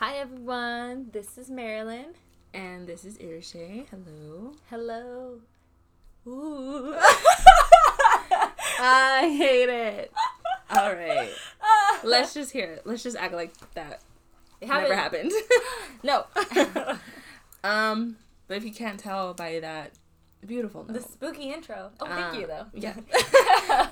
Hi everyone, this is Marilyn. And this is Irishay. Hello. Hello. Ooh. I hate it. All right. Let's just hear it. Let's just act like that it never happened. no. um, but if you can't tell by that beautiful note, The spooky intro. Oh, thank uh, you though. Yeah.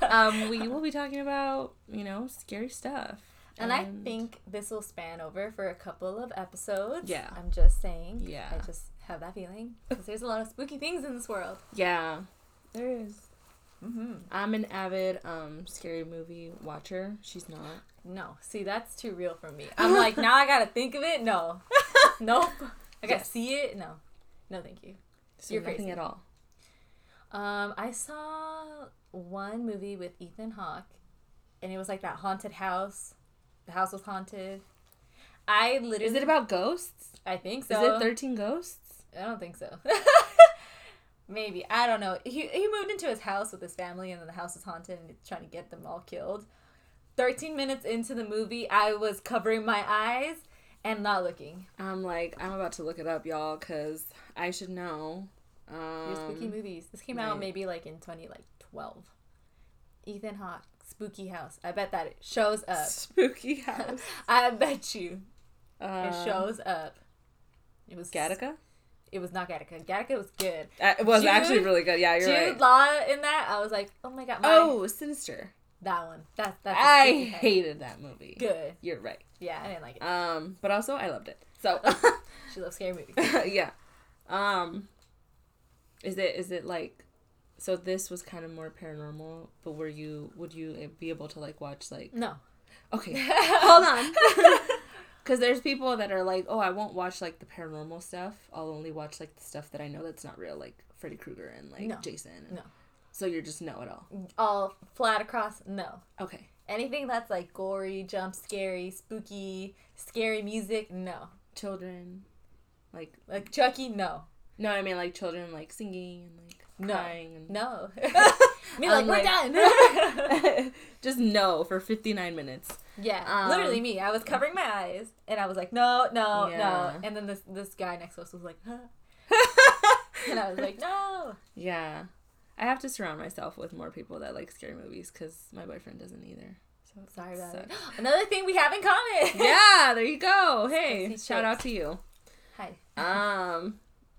um, we will be talking about you know scary stuff. And I think this will span over for a couple of episodes. Yeah. I'm just saying. Yeah. I just have that feeling because there's a lot of spooky things in this world. yeah, there is. Mm-hmm. I'm an avid um scary movie watcher. She's not. No, see, that's too real for me. I'm like, now I gotta think of it. No, nope. I gotta Yes. see it. No, no, thank you. So You're nothing crazy. at all. Um, I saw one movie with Ethan Hawke, and it was like that haunted house. The house was haunted. I literally. Is it about ghosts? I think so. Is it thirteen ghosts? I don't think so. Maybe I don't know. He he moved into his house with his family, and then the house is haunted, and he's trying to get them all killed. Thirteen minutes into the movie, I was covering my eyes and not looking. I'm like, I'm about to look it up, y'all, cause I should know. These spooky Um, movies. This came out maybe like in twenty like twelve. Ethan Hawke, Spooky House. I bet that it shows up. spooky house. I bet you Uh, it shows up. It was Gattaca. It was not Gattaca. Gattaca was good. Uh, it was Jude- actually really good. Yeah, you're Jude right. Law in that, I was like, oh my god. My, Oh, Sinister. that one. That's that's. I hated that movie. Good. You're right. Yeah, I didn't like it. Um, but also I loved it. So She loves scary movies. yeah. Um, is it is it like? So this was kind of more paranormal, but were you would you be able to like watch like No. okay hold on because there's people that are like oh I won't watch like the paranormal stuff I'll only watch like the stuff that I know that's not real like Freddy Krueger and like No. Jason and- No. so you're just no at all All flat across. No. okay Anything that's like gory, jump scary, spooky, scary music. No. children like Like Chucky. No. no I mean like children like singing and like No. crying and No. Me like, we're done. just no for 59 minutes yeah, Um, literally me. I was covering my eyes and I was like, no, no, Yeah. no. And then this this guy next to us was like, huh. and I was like, no. yeah I have to surround myself with more people that like scary movies because my boyfriend doesn't either so Sorry about it. Another thing we have in common. yeah there you go hey shout out to you Hi. um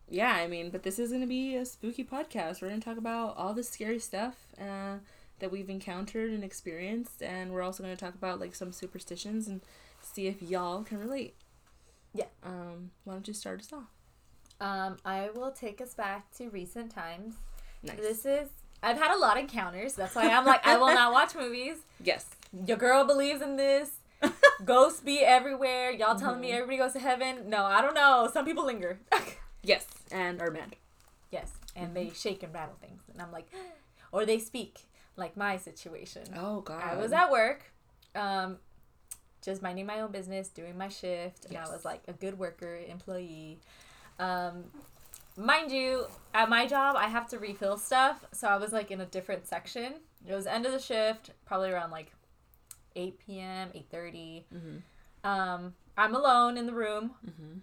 yeah i mean but this is gonna be a spooky podcast we're gonna talk about all the scary stuff uh, that we've encountered and experienced and we're also gonna talk about like some superstitions and see if y'all can relate Yeah. um why don't you start us off Um, I will take us back to recent times. nice This is I've had a lot of encounters. That's why I'm like I will not watch movies. yes Your girl believes in this. Ghosts be everywhere. Y'all telling Mm-hmm. me everybody goes to heaven? No, I don't know. Some people linger. yes and are mad yes, and Mm-hmm. they shake and rattle things, and I'm like, or they speak like my situation. oh god I was at work, um, just minding my own business, doing my shift, and I was like a good worker, employee. Um, mind you, at my job, I have to refill stuff, so I was like in a different section. It was end of the shift, probably around like eight p.m., eight thirty. mm-hmm. Um, I'm alone in the room, Mm-hmm.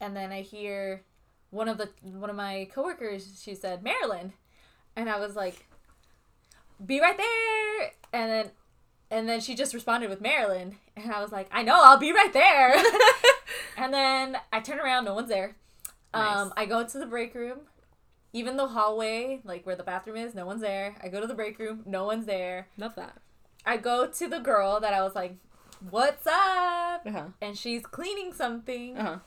and then I hear one of the one of my coworkers. She said Maryland, and I was like, "Be right there!" And then, and then she just responded with Maryland, and I was like, "I know, I'll be right there." and then I turn around, no one's there. Um, I go to the break room. Even the hallway, like where the bathroom is, no one's there. I go to the break room, no one's there. love that I go to the girl that I was like, "What's up?" uh-huh And she's cleaning something. uh-huh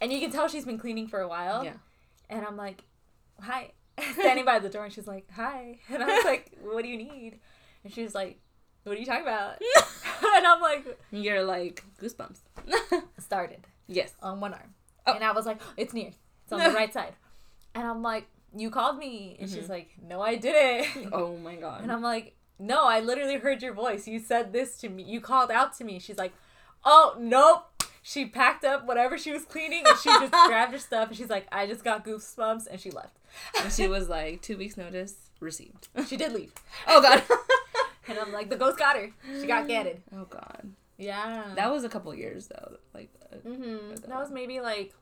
And you can tell she's been cleaning for a while. yeah And I'm like, hi. Standing by the door, and she's like, hi. And I was like, what do you need? And she's like, what are you talking about? and I'm like, you're like goosebumps started yes on one arm. Oh. And I was like, it's near. It's on the right side. And I'm like, you called me. And Mm-hmm. she's like, no, I didn't. oh my god And I'm like, no, I literally heard your voice. You said this to me. You called out to me. She's like, oh, nope. She packed up whatever she was cleaning and she just grabbed her stuff and she's like, I just got goosebumps and she left. and she was like two weeks notice received She did leave. oh god And I'm like, the ghost got her. She got getted. oh god Yeah. That was a couple years though. Like uh, Mm-hmm. That was maybe like.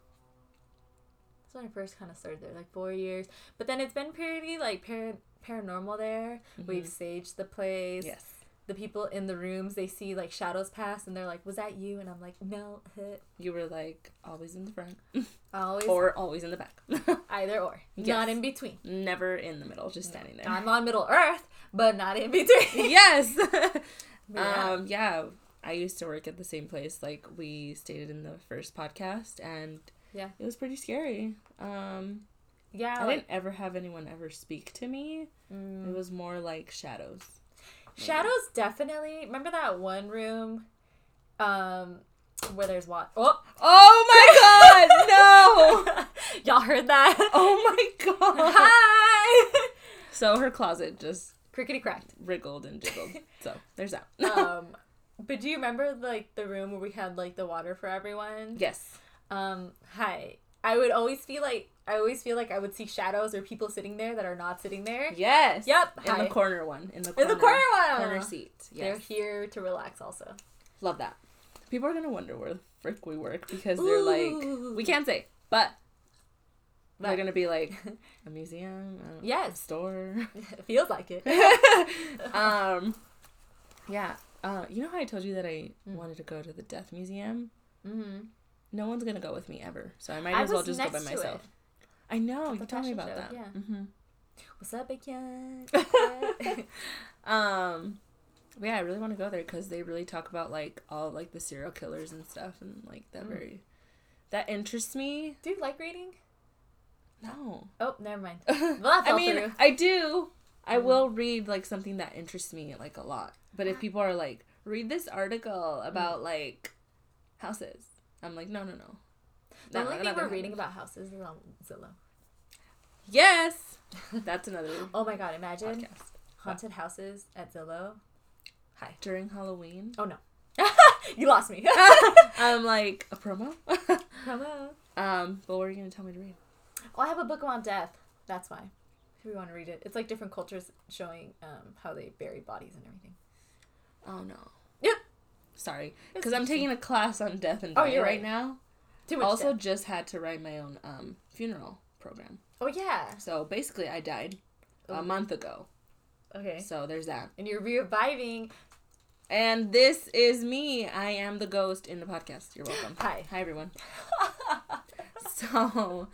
That's when I first kind of started there, like four years. But then it's been pretty like par- paranormal there. We've saged the place. yes. The people in the rooms, they see like shadows pass, and they're like, "Was that you?" And I'm like, "No." You were like always in the front Always or always in the back. either or, Yes. not in between. Never in the middle, just standing there. I'm on Middle Earth, but not in between. yes. yeah. Um yeah, I used to work at the same place like we stated in the first podcast and Yeah. it was pretty scary. Um yeah. I like, didn't ever have anyone ever speak to me. mm. It was more like shadows. Shadows definitely. Remember that one room, um, where there's what? Oh, Oh my god, no! y'all heard that? Oh my god. Hi. So her closet just Crickety cracked. wriggled and jiggled. So there's that. Um, but do you remember like the room where we had like the water for everyone? yes. Um, hi. I would always feel like I always feel like I would see shadows or people sitting there that are not sitting there. Yes. Yep. In Hi. the corner one. In the corner, In the corner one. Corner seat. They're here to relax also. Love that. People are gonna wonder where the frick we work because they're like, we can't say, but they're gonna be like a museum, a Yes. store. Feels like it. um, yeah. Uh, you know how I told you that I Mm. wanted to go to the death museum? mm-hmm. No one's gonna go with me ever, so I might I as well just go by myself. it. I know you told me about show, that. yeah. Mm-hmm. What's up, Bacon? Um, yeah, I really want to go there because they really talk about like all like the serial killers and stuff, and like that Mm. very that interests me. Do you like reading? No, Oh, never mind. Well, I mean through. I do. I Mm. will read like something that interests me like a lot. But if people are like, read this article Mm. about like houses, I'm like, no, no, no. The only thing we're reading about houses is on Zillow. Yes, that's another Oh my god, imagine podcast haunted houses at Zillow. Hi. during Halloween. Oh no. you lost me. I'm like a promo. Hello. um, but what are you gonna tell me to read? Oh, I have a book on death. That's why. If we want to read it. It's like different cultures showing um, how they bury bodies and everything. Oh no. Yep. Sorry, because I'm taking a class on death and Oh, dying you're right right. now. Too much Also, death. just had to write my own um funeral program. Oh yeah. So basically, I died a Oh. month ago. Okay. So there's that. And you're reviving. And this is me. I am the ghost in the podcast. You're welcome. Hi. Hi everyone. so,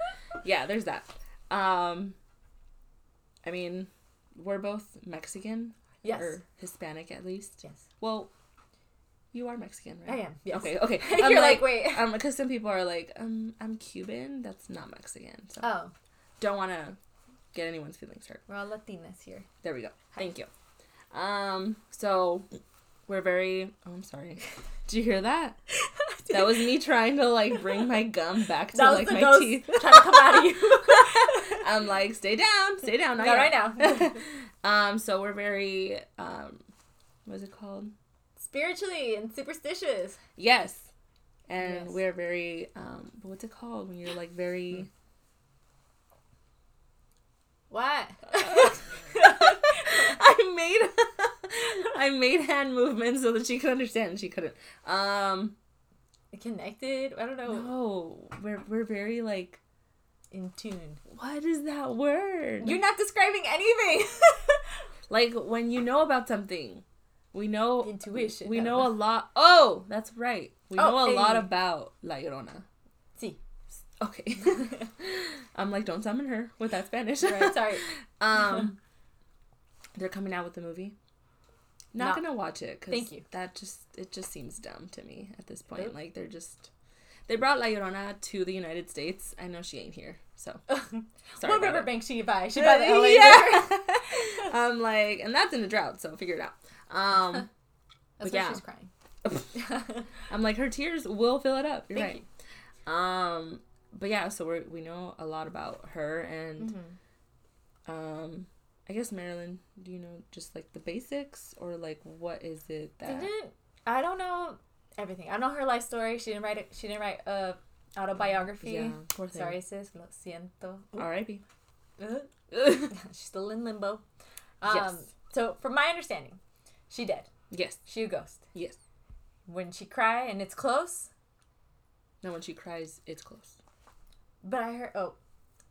yeah, there's that. Um, I mean, we're both Mexican Yes. or Hispanic at least. Yes. Well, you are Mexican, right? I am. Yes. Okay, okay. You're I'm like, wait. um, because some people are like, um, I'm Cuban. That's not Mexican. So Oh, don't want to get anyone's feelings hurt. we're all Latinas here. There we go. Thank you. Um, so we're very. Oh, I'm sorry. Did you hear that? That was me trying to like bring my gum back to That like my ghost teeth. trying to come out of you. I'm like, stay down, stay down. Not yet." right now. um, so we're very um, what's it called? Spiritually and superstitious. Yes, and Yes. we're very um, what's it called when you're like very. What? I made I made hand movements so that she could understand and she couldn't. Um Connected? I don't know. no, we're we're very like In tune. what is that word? You're not describing anything. like when you know about something. We know Intuition. we know a lot. Oh, that's right. We Oh, know a lot about La Llorona. See. Okay. I'm like don't summon her with that Spanish. right, sorry. um they're coming out with the movie. Not No. gonna watch it because Thank you. that just it just seems dumb to me at this point. Nope. Like they're just they brought La Llorona to the United States. I know she ain't here, so sorry. what riverbank should you buy? She buy the LA yeah. I'm like, and that's in a drought, so figure it out. Um, That's But why yeah. she's crying. I'm like, her tears will fill it up. You're Thank right. Um, but yeah, so we we know a lot about her, and Mhm. um, I guess Marilyn. Do you know just like the basics, or like what is it that? Didn't I don't know everything. I know her life story. She didn't write it. She didn't write a autobiography. Yeah, poor thing. Sorry, sis. Lo siento. R.I.P. She's still in limbo. Um, Yes. So, from my understanding, she dead. yes. She a ghost. Yes. when she cry and it's close. No, when she cries, it's close. But I heard. Oh,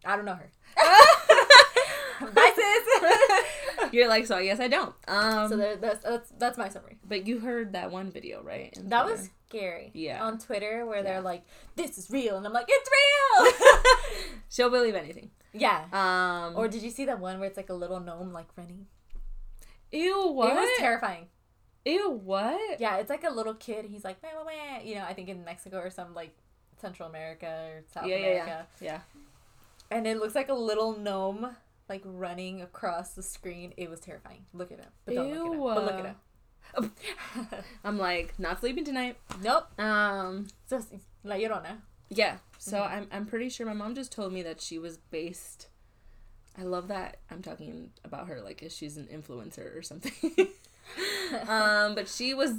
I don't know her. Bye, sis. You're like, so I guess I don't. Um, so there, that's, that's that's my summary. but you heard that one video, right? in That Twitter? was scary. Yeah. On Twitter, where Yeah. they're like, "This is real," and I'm like, "It's real." She'll believe anything. yeah. Um. Or did you see that one where it's like a little gnome like running? Ew, what? It was terrifying. Ew, what? Yeah, it's like a little kid. He's like, wah, wah, wah, you know, I think in Mexico or some like Central America or South Yeah, yeah, America. yeah. Yeah. And it looks like a little gnome like running across the screen. It was terrifying. Look at it up. But don't look it Ew. up. But look it up. I'm like not sleeping tonight. nope. Um. So, La Llorona. Yeah. So Mhm. I'm I'm pretty sure my mom just told me that she was based. I love that I'm talking about her like if she's an influencer or something. um, but she was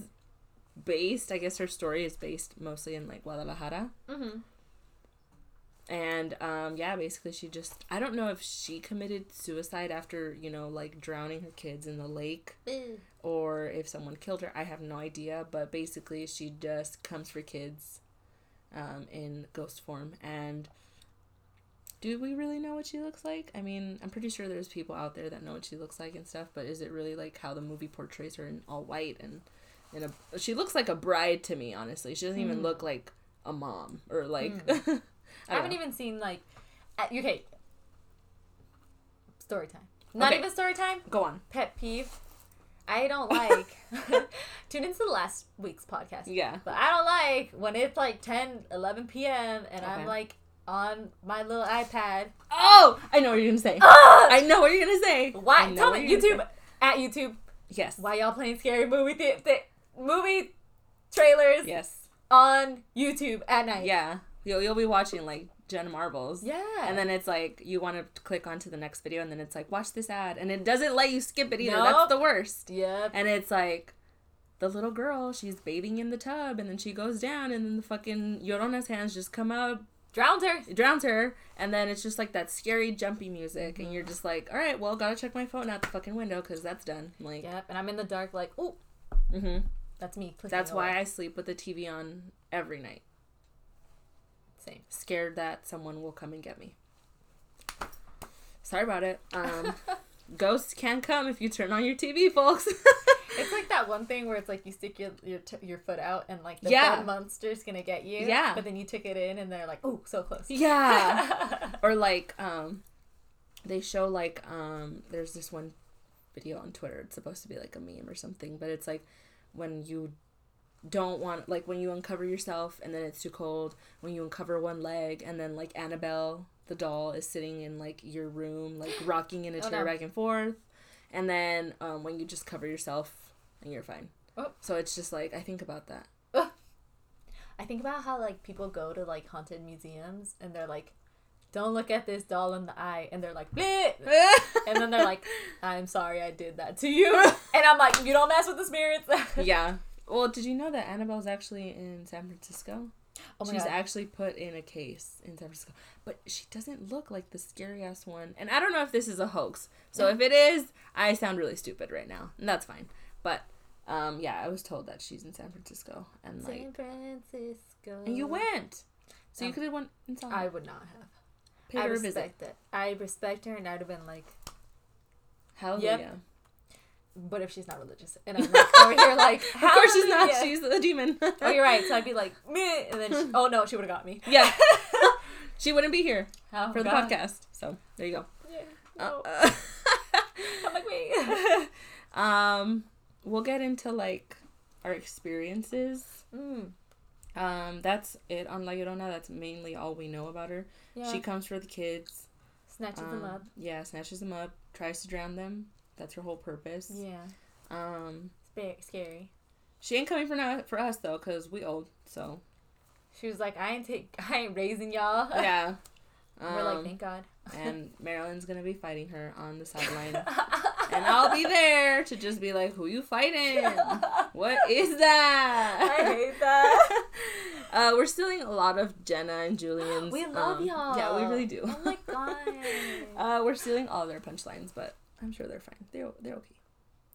based. I guess her story is based mostly in like Guadalajara. Mm-hmm. And um, yeah, basically she just I don't know if she committed suicide after you know like drowning her kids in the lake or if someone killed her. I have no idea, but basically she just comes for kids um, in ghost form. And do we really know what she looks like? I mean, I'm pretty sure there's people out there that know what she looks like and stuff, but is it really like how the movie portrays her in all white and in a she looks like a bride to me, honestly. She doesn't even Hmm. look like a mom or like I haven't even seen like. Okay. Story time. Not Okay. even story time. go on. Pet peeve. I don't like. tune into the last week's podcast. Yeah. But I don't like when it's like 10, 11 p.m. and Okay. I'm like on my little iPad. Oh, I know what you're gonna say. Ah! I know what you're gonna say. Why? Tell me, YouTube, at YouTube. Yes. why y'all playing scary movie th- th- movie trailers Yes. on YouTube at night? Yeah. You'll you'll be watching like Jenna Marbles. Yeah. And then it's like you want to click onto the next video, and then it's like watch this ad, and it doesn't let you skip it either. Nope. That's the worst. Yep. And it's like the little girl, she's bathing in the tub, and then she goes down, and then the fucking Llorona's hands just come out, Drowned her. drowns her, and then it's just like that scary jumpy music, and Mm-hmm. you're just like, all right, well, gotta check my phone out the fucking window because that's done. Like, Yep. And I'm in the dark, like, oh, hmm that's me. that's why. I sleep with the TV on every night, Same. scared that someone will come and get me. Sorry about it. Um, ghosts can come if you turn on your TV, folks. It's like that one thing where it's like you stick your your, t- your foot out and like the Yeah. monster's gonna get you. Yeah. But then you took it in and they're like, oh, so close. yeah. or like um they show like um there's this one video on Twitter. It's supposed to be like a meme or something, but it's like when you don't want like when you uncover yourself and then it's too cold, when you uncover one leg and then like Annabelle the doll is sitting in like your room like rocking in a Oh, chair no. back and forth. And then um when you just cover yourself and you're fine. Oh. So it's just like I think about that. I think about how like people go to like haunted museums and they're like, don't look at this doll in the eye, and they're like, Bleh! and then they're like, I'm sorry I did that to you, and I'm like, you don't mess with the spirits. yeah. Well, did you know that Annabelle's actually in San Francisco? Oh She's God. actually put in a case in San Francisco, but she doesn't look like the scary ass one. And I don't know if this is a hoax. So if it is, I sound really stupid right now, and that's fine. But um, yeah, I was told that she's in San Francisco, and like, San Francisco. and you went, so you could have went. I would not have. paid I her a visit. respect it. I respect her, and I'd have been like, Hallelujah. But if she's not religious, and I'm like over here like, Of course she's not. She's the demon. Oh, you're right. So I'd be like, meh, and then, she, oh no, she would have got me. yeah. she wouldn't be here Oh, for the podcast. So there you go. Yeah, Uh, no. uh, I'm like, wait. um, we'll get into like our experiences. mm, Um, that's it on La Llorona. That's mainly all we know about her. yeah. She comes for the kids. snatches them um, up. Yeah, snatches them up, tries to drown them. That's her whole purpose. Yeah, Um, Spa- scary. she ain't coming for now for us though, cause we old. So She was like, I ain't take, I ain't raising y'all. yeah. We're like, Um, thank God. and Marilyn's gonna be fighting her on the sideline, and I'll be there to just be like, "Who you fighting? What is that?" I hate that. Uh, we're stealing a lot of Jenna and Julian's. we love um, y'all. Yeah, we really do. Oh my God. Uh, we're stealing all their punchlines, but I'm sure they're fine. They're they're okay.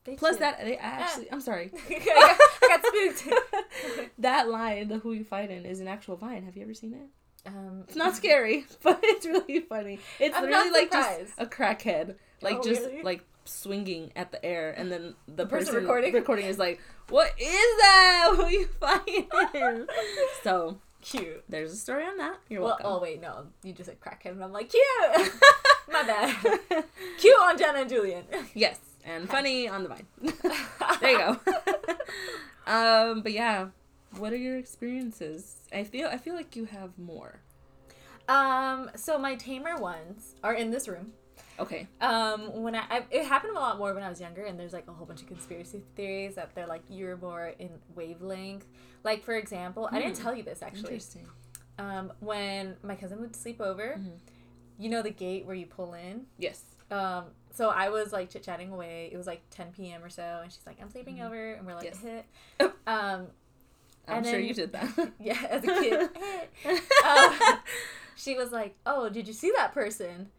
They Plus should. that they actually I'm sorry. I, got, I got spooked. that line, the Who You Fightin', is an actual vine. Have you ever seen it? Um, It's not scary, but it's really funny. It's I'm literally not like just a crackhead, like Oh, just really? like swinging at the air, and then the, person person, recording? recording is like, "What is that? Who you fighting?" so cute. there's a story on that. You're Well, welcome. oh wait, no, you just said crackhead, and I'm like cute. My bad. cute on Jenna and Julian. yes, and funny on the vine. there you go. um, but yeah, what are your experiences? I feel I feel like you have more. Um, so my tamer ones are in this room. Okay. Um, when I, I it happened a lot more when I was younger, and there's like a whole bunch of conspiracy theories that they're like you're more in wavelength. Like for example, I didn't Hmm. tell you this actually. Interesting. Um, when my cousin would sleep over, Mhm. you know the gate where you pull in. Yes. Um, so I was like chit chatting away. It was like 10 p.m. or so, and she's like, "I'm sleeping Mhm. over," and we're like, Yes. "Hit." Oh. Um, I'm sure then- you did that. yeah, as a kid. Um, she was like, "Oh, did you see that person?"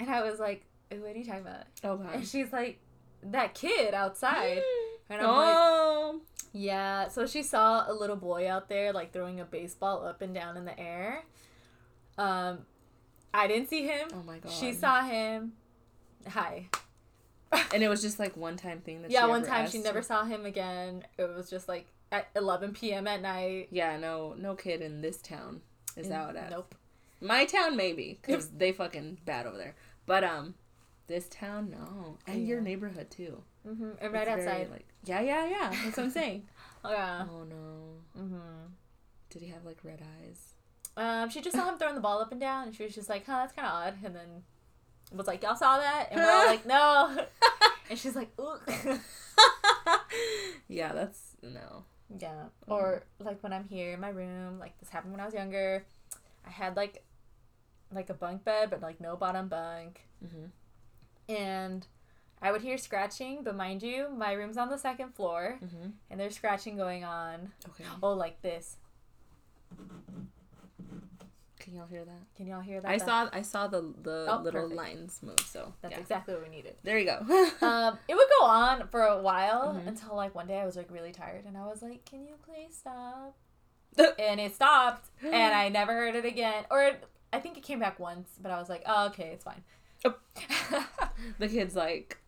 And I was like, "What are you talking about?" oh god. And she's like, "That kid outside." And I'm like, oh. "Yeah." So she saw a little boy out there like throwing a baseball up and down in the air. Um, I didn't see him. Oh my god. She saw him. Hi. And it was just like one time thing that yeah, she one time asked she never saw him again. It was just like at 11 p.m. at night. Yeah, no, no kid in this town is And- out at. Nope. My town maybe, because they fucking bad over there. But um, this town no, and your neighborhood too. hmm And right It's very, outside. like yeah, yeah, yeah. That's what I'm saying. Oh yeah. oh no, hmm did he have like red eyes? Um, she just saw him throwing the ball up and down, and she was just like, "Huh, that's kind of odd." And then was like, "Y'all saw that?" And we're all like, "No." and she's like, "Ooh." yeah, that's no. yeah. Or like when I'm here in my room, like this happened when I was younger. I had like like a bunk bed, but like no bottom bunk. Mm-hmm. and I would hear scratching, but mind you, my room's on the second floor, Mm-hmm. and there's scratching going on. Okay. Oh, like this. Can y'all hear that? Can y'all hear that? I That- saw I saw the the Oh, little perfect. lines move. So That's yeah. exactly what we needed. there you go. Um, it would go on for a while Mhm. until like one day I was like really tired, and I was like, "Can you please stop?" and it stopped, and I never heard it again. Or I think it came back once, but I was like, "Oh, okay, it's fine." Oh. the kid's like,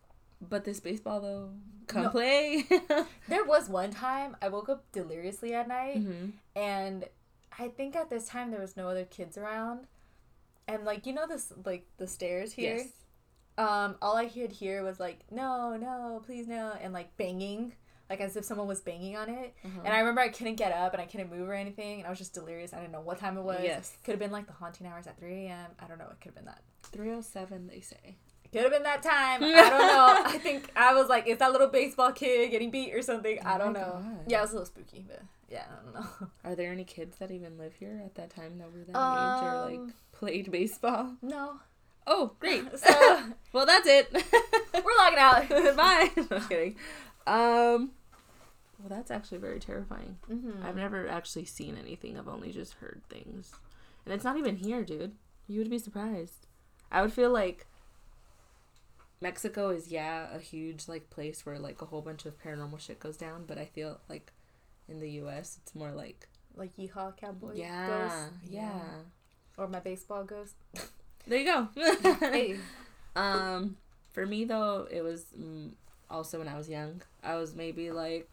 but this baseball though, come No. play. there was one time I woke up deliriously at night. mm-hmm. and I think at this time there was no other kids around, and like you know this like the stairs here. Yes. Um, all I could hear was like no, no, please no, and like banging, like as if someone was banging on it. Uh-huh. And I remember I couldn't get up and I couldn't move or anything, and I was just delirious. I didn't know what time it was. Yes. Could have been like the haunting hours at three a.m. I don't know. It could have been that. 307 they say. Could have been that time. I don't know. I think I was like, is that little baseball kid getting beat or something? Oh I don't know. God. Yeah, it was a little spooky, but yeah, I don't know. Are there any kids that even live here at that time that were that age or like Um, played baseball? No. Oh, great. So- well, that's it. We're logging out. Bye. No kidding. Um well, that's actually very terrifying. Mm-hmm. I've never actually seen anything. I've only just heard things. And it's not even here, dude. You would be surprised. I would feel like Mexico is yeah, a huge like place where like a whole bunch of paranormal shit goes down, but I feel like in the US it's more like Like Yeehaw Cowboy yeah, Ghost. yeah. Or my baseball ghost. There you go. hey. Um, for me though, it was mm, also when I was young. I was maybe like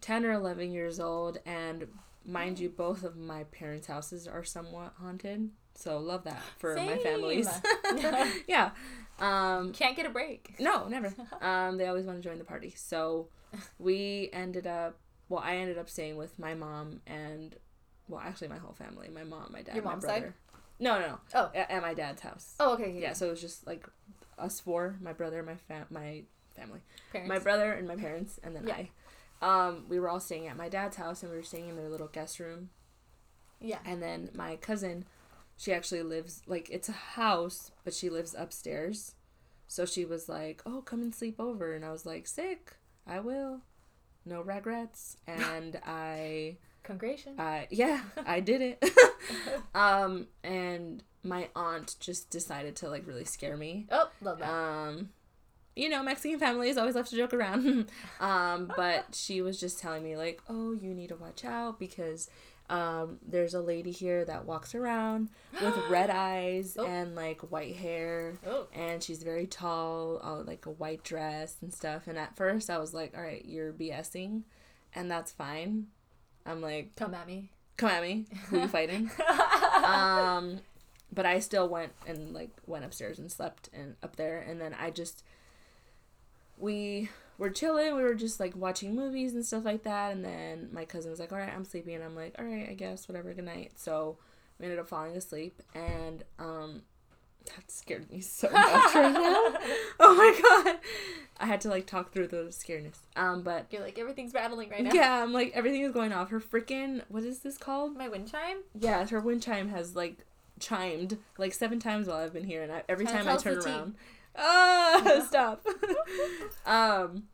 ten or eleven years old, and mind you, both of my parents' houses are somewhat haunted. So love that for my Same. families. yeah. Um, Can't get a break. no, never. Um, they always want to join the party. So we ended up. Well, I ended up staying with my mom and, well, actually my whole family. My mom, my dad, Your my mom's brother. side? No, no, no. Oh. At, at my dad's house. Oh, okay. Yeah, so it was just like us four, my brother, my fam, my family, Parents. my brother, and my parents, and then Yeah. I. Um, we were all staying at my dad's house, and we were staying in their little guest room. Yeah. And then my cousin, she actually lives like it's a house, but she lives upstairs. So she was like, "Oh, come and sleep over," and I was like, "Sick, I will, no regrets." And I Congratulations. uh, yeah, I did it. um, and my aunt just decided to like really scare me. oh, love that. Um, you know, Mexican families always love to joke around. um, but she was just telling me like, "Oh, you need to watch out because um, there's a lady here that walks around with red eyes Oh. and like white hair, Oh. and she's very tall, all like a white dress and stuff." And at first, I was like, "All right, you're BSing, and that's fine." I'm like, Come at me. "Come at me, who you fighting?" um but i still went and like went upstairs and slept and up there and then i just we were chilling we were just like watching movies and stuff like that and then my cousin was like all right i'm sleepy and i'm like all right i guess whatever good night. So we ended up falling asleep and um that scared me so much right now. Oh my god. I had to like talk through the scaredness um but You're like everything's rattling right now. yeah i'm like everything is going off. Her freaking what is this called? My wind chime. yeah, her wind chime has like chimed like seven times while I've been here, and I, every time I turn around, tea. Ah, stop. um,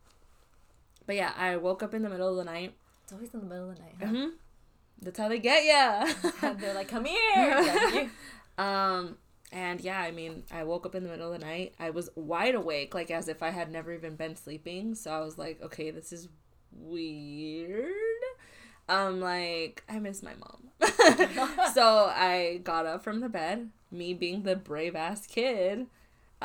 but yeah, I woke up in the middle of the night. It's always in the middle of the night. huh? hmm That's how they get ya. They're like, "Come here." Yeah, um, and yeah, I mean, I woke up in the middle of the night. I was wide awake, like as if I had never even been sleeping. So I was like, okay, this is weird. Um, like I miss my mom. so I got up from the bed, me being the brave ass kid.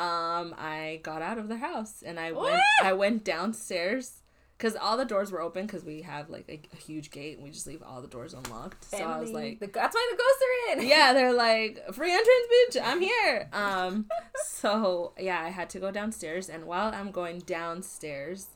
Um, I got out of the house and I went. I went downstairs because all the doors were open because we have like a, a huge gate and we just leave all the doors unlocked. So I was like, The- that's why the ghosts are in. yeah, they're like free entrance, bitch. I'm here. Um, so yeah, I had to go downstairs, and while I'm going downstairs,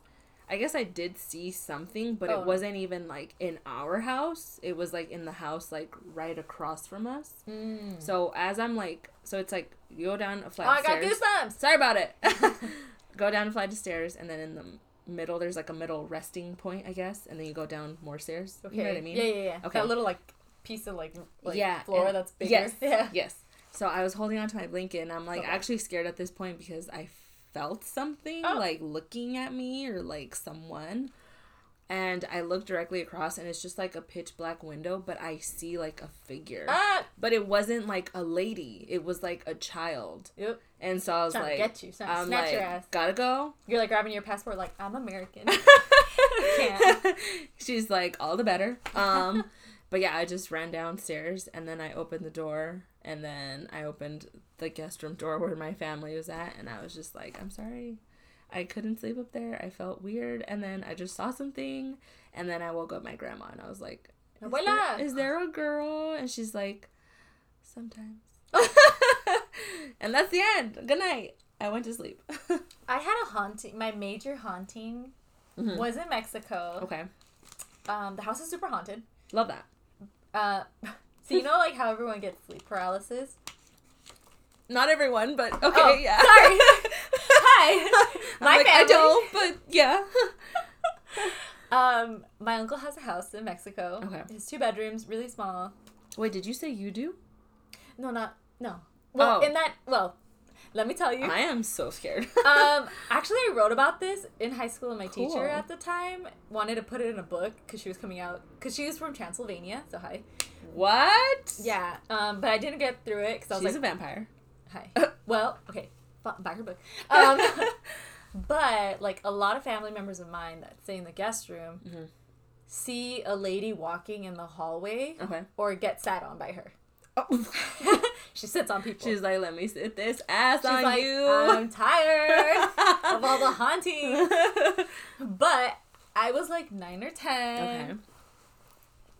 I guess I did see something, but Oh. it wasn't even like in our house. It was like in the house, like right across from us. Mm. So as I'm like, so it's like you go down a flight Oh, of I got stairs. goosebumps. Sorry about it. go down a flight of stairs, and then in the middle, there's like a middle resting point, I guess, and then you go down more stairs. Okay. You know what I mean? Yeah, yeah, yeah. Okay. That little like piece of like, like Yeah, floor that's bigger. Yes. Yeah. Yes. So I was holding on to my blanket and I'm like Okay. actually scared at this point because I felt something Oh. like looking at me or like someone. And I look directly across and it's just like a pitch black window, but I see like a figure. Ah. But it wasn't like a lady. It was like a child. Yep. And so I was Trying like to get you. To I'm snatch like, your ass. gotta go. You're like grabbing your passport, like I'm American. She's like, all the better. Um, but yeah, I just ran downstairs and then I opened the door and then I opened the guest room door where my family was at and I was just like, I'm sorry. I couldn't sleep up there. I felt weird. And then I just saw something and then I woke up my grandma and I was like, is there, is there a girl? And she's like, sometimes. and that's the end. Good night. I went to sleep. I had a haunting. My major haunting Mhm. was in Mexico. okay. Um, the house is super haunted. Love that. Uh, so you know like how everyone gets sleep paralysis. Not everyone, but okay, Oh, yeah. sorry. Hi. My like, I don't, but yeah. Um, my uncle has a house in Mexico. Okay. It's two bedrooms, really small. Wait, did you say you do? No, not no. Well, Oh. in that well, let me tell you. I am so scared. um, actually, I wrote about this in high school, and my Cool. teacher at the time wanted to put it in a book because she was coming out because she was from Transylvania. So hi. what? Yeah. Um, but I didn't get through it because I was She's like, a vampire. hi. well, okay, buy her book. Um, but like a lot of family members of mine that stay in the guest room Mhm. see a lady walking in the hallway Okay. or get sat on by her. Oh. she sits on people. She's like, let me sit this ass She's on like, you. I'm tired of all the haunting. But I was like nine or ten.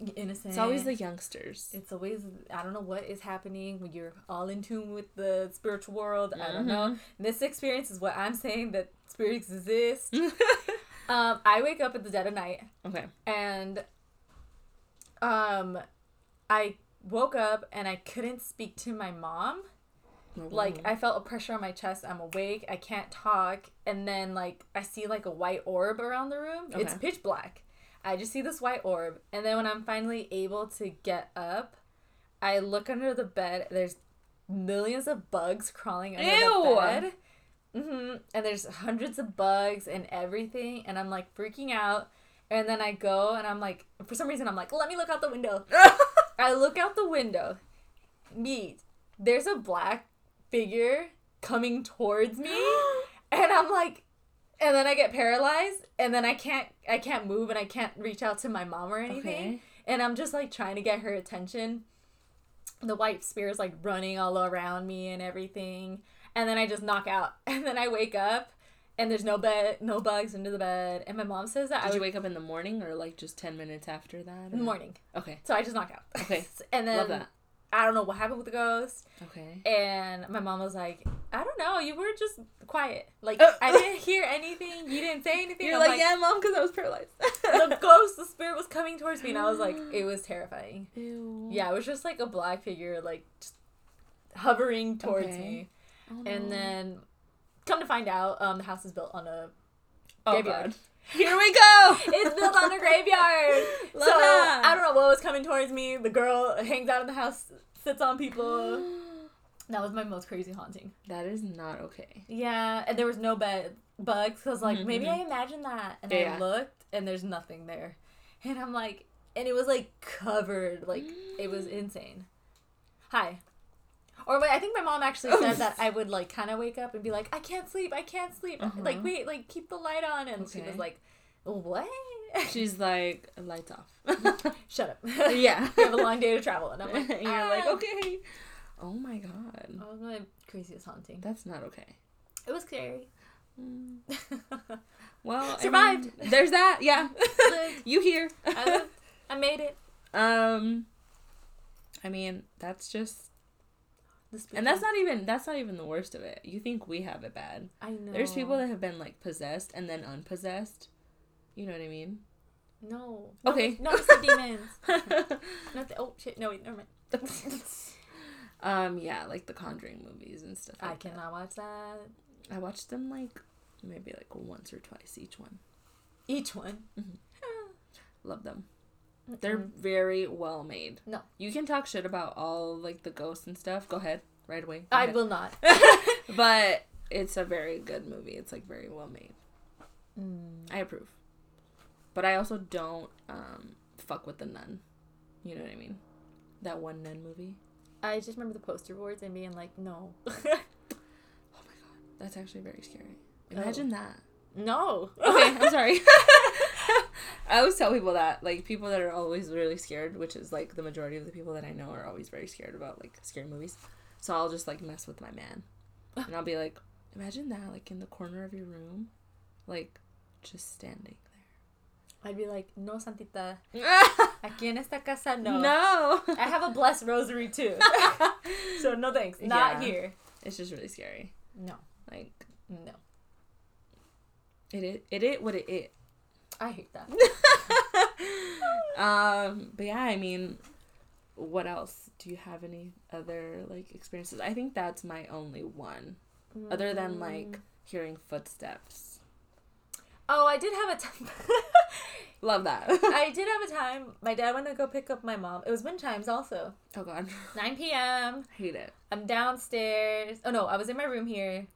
okay. Innocent. It's always the youngsters. It's always I don't know what is happening when you're all in tune with the spiritual world. I don't know. Mhm. This experience is what I'm saying that spirits exist. um, I wake up at the dead of night okay. and um, I woke up and I couldn't speak to my mom. like Mm-hmm. I felt a pressure on my chest. I'm awake. I can't talk. And then like I see like a white orb around the room. It's pitch black. I just see this white orb. And then when I'm finally able to get up, I look under the bed. There's millions of bugs crawling under Ew. the bed. hmm And there's hundreds of bugs and everything. And I'm like freaking out. And then I go and I'm like, for some reason, I'm like, let me look out the window. I look out the window. Me, there's a black figure coming towards me, and I'm like, and then I get paralyzed, and then I can't I can't move, and I can't reach out to my mom or anything, Okay. and I'm just like trying to get her attention. The white spear's like running all around me and everything, and then I just knock out, and then I wake up, and there's no bed, no bugs under the bed, and my mom says that Did I you would wake up in the morning or like just ten minutes after that? in the or- morning, Okay. so I just knock out. Okay. and then Love that. I don't know what happened with the ghost. Okay. And my mom was like, I don't know, you were just quiet. Like, Uh, I didn't hear anything. You didn't say anything. You're I'm like, yeah, mom, because I was paralyzed. The ghost, the spirit was coming towards me. And I was like, it was terrifying. Ew. Yeah, it was just like a black figure, like, just hovering towards Okay. me. Oh, And then, come to find out, um, the house is built on a oh, graveyard. God. Here we go. It's built on a graveyard. Love so that. I don't know what was coming towards me. The girl hangs out in the house, sits on people. That was my most crazy haunting. that is not okay. Yeah, and there was no bed bugs because like maybe Mhm. I imagined that, and Yeah. I looked and there's nothing there, and I'm like, and it was like covered, like it was insane. Hi. Or I think my mom actually Oh. said that I would like kind of wake up and be like, I can't sleep, I can't sleep. Uh-huh. Like wait, like keep the light on, and she was like, what? She's like, lights off. Shut up. yeah. we have a long day to travel, and I'm like, and you're like, "Ah." okay. Oh my god. That was my craziest haunting. That's not okay. It was scary. Mm. Well, I Survived. mean, there's that. Yeah. You here. I lived. I made it. um I mean, that's just And that's not even that's not even the worst of it. You think we have it bad. I know. There's people that have been like possessed and then unpossessed. You know what I mean? No. Okay. No, it's the demons. Not the, oh shit. No, wait. Never mind. um yeah, like the Conjuring movies and stuff like I cannot watch that. that. I watched them like maybe like once or twice each one. Each one. Love them. They're Mm-mm. very well made. No. You can talk shit about all like the ghosts and stuff. Go ahead. Right away. Go I ahead. will not. but it's a very good movie. It's like very well made. Mm. I approve. But I also don't um fuck with the nun. You know what I mean? That one nun movie. I just remember the poster boards and being like, no. Oh my god. That's actually very scary. Imagine that. no. Okay, I'm sorry. I always tell people that, like people that are always really scared, which is like the majority of the people that I know are always very scared about like scary movies. So I'll just like mess with my man. And I'll be like, imagine that like in the corner of your room, like just standing there. I'd be like, no, Santita. Aquí en esta casa, no. no. I have a blessed rosary too. so no thanks. Not Yeah. here. It's just really scary. No. Like No. It is, it, it, it what it it. I hate that. um but yeah, I mean what else? Do you have any other like experiences? I think that's my only one. Other than like hearing footsteps. Oh, I did have a time. Love that. I did have a time. My dad went to go pick up my mom. It was wind chimes also. oh god. 9 p.m. Hate it. I'm downstairs. Oh no, I was in my room here.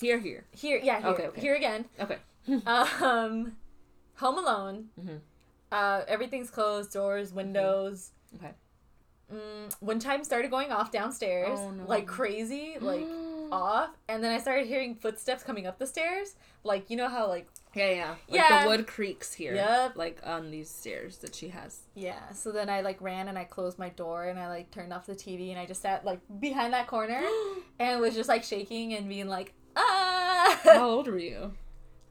Here here. Here, yeah, here, Okay, okay. here again. Okay. Um, home alone. Mhm. Uh, everything's closed, doors, windows. Okay. Mm, one time started going off downstairs Oh, no. like crazy, like off, and then I started hearing footsteps coming up the stairs. Like you know how like Yeah, yeah. Like Yeah. the wood creaks here. Yep. Like on these stairs that she has. yeah. So then I like ran and I closed my door and I like turned off the TV and I just sat like behind that corner and was just like shaking and being like ah. How old were you?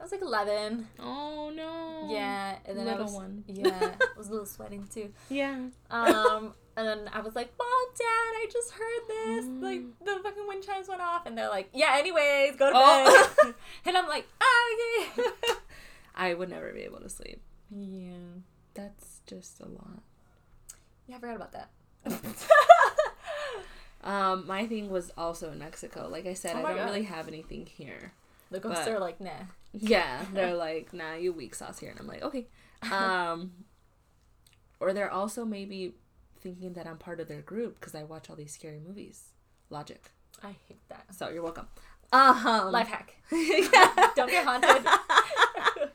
I was like eleven. Oh no. Yeah, and then Little I was one. yeah, I was a little sweating too. Yeah. Um, and then I was like, "Mom, Dad, I just heard this. Mm. Like the fucking wind chimes went off." And they're like, "Yeah, anyways, go to Oh. bed." and I'm like, "Ah, okay." I would never be able to sleep. yeah, That's just a lot. yeah, I forgot about that. Um, my thing was also in Mexico. Like I said, Oh I don't God. really have anything here. The ghosts But- are like, "Nah." Yeah, they're like, nah, you weak sauce here, and I'm like, okay. Um, or they're also maybe thinking that I'm part of their group because I watch all these scary movies. Logic. I hate that. So you're welcome. Um, Life hack: don't get haunted.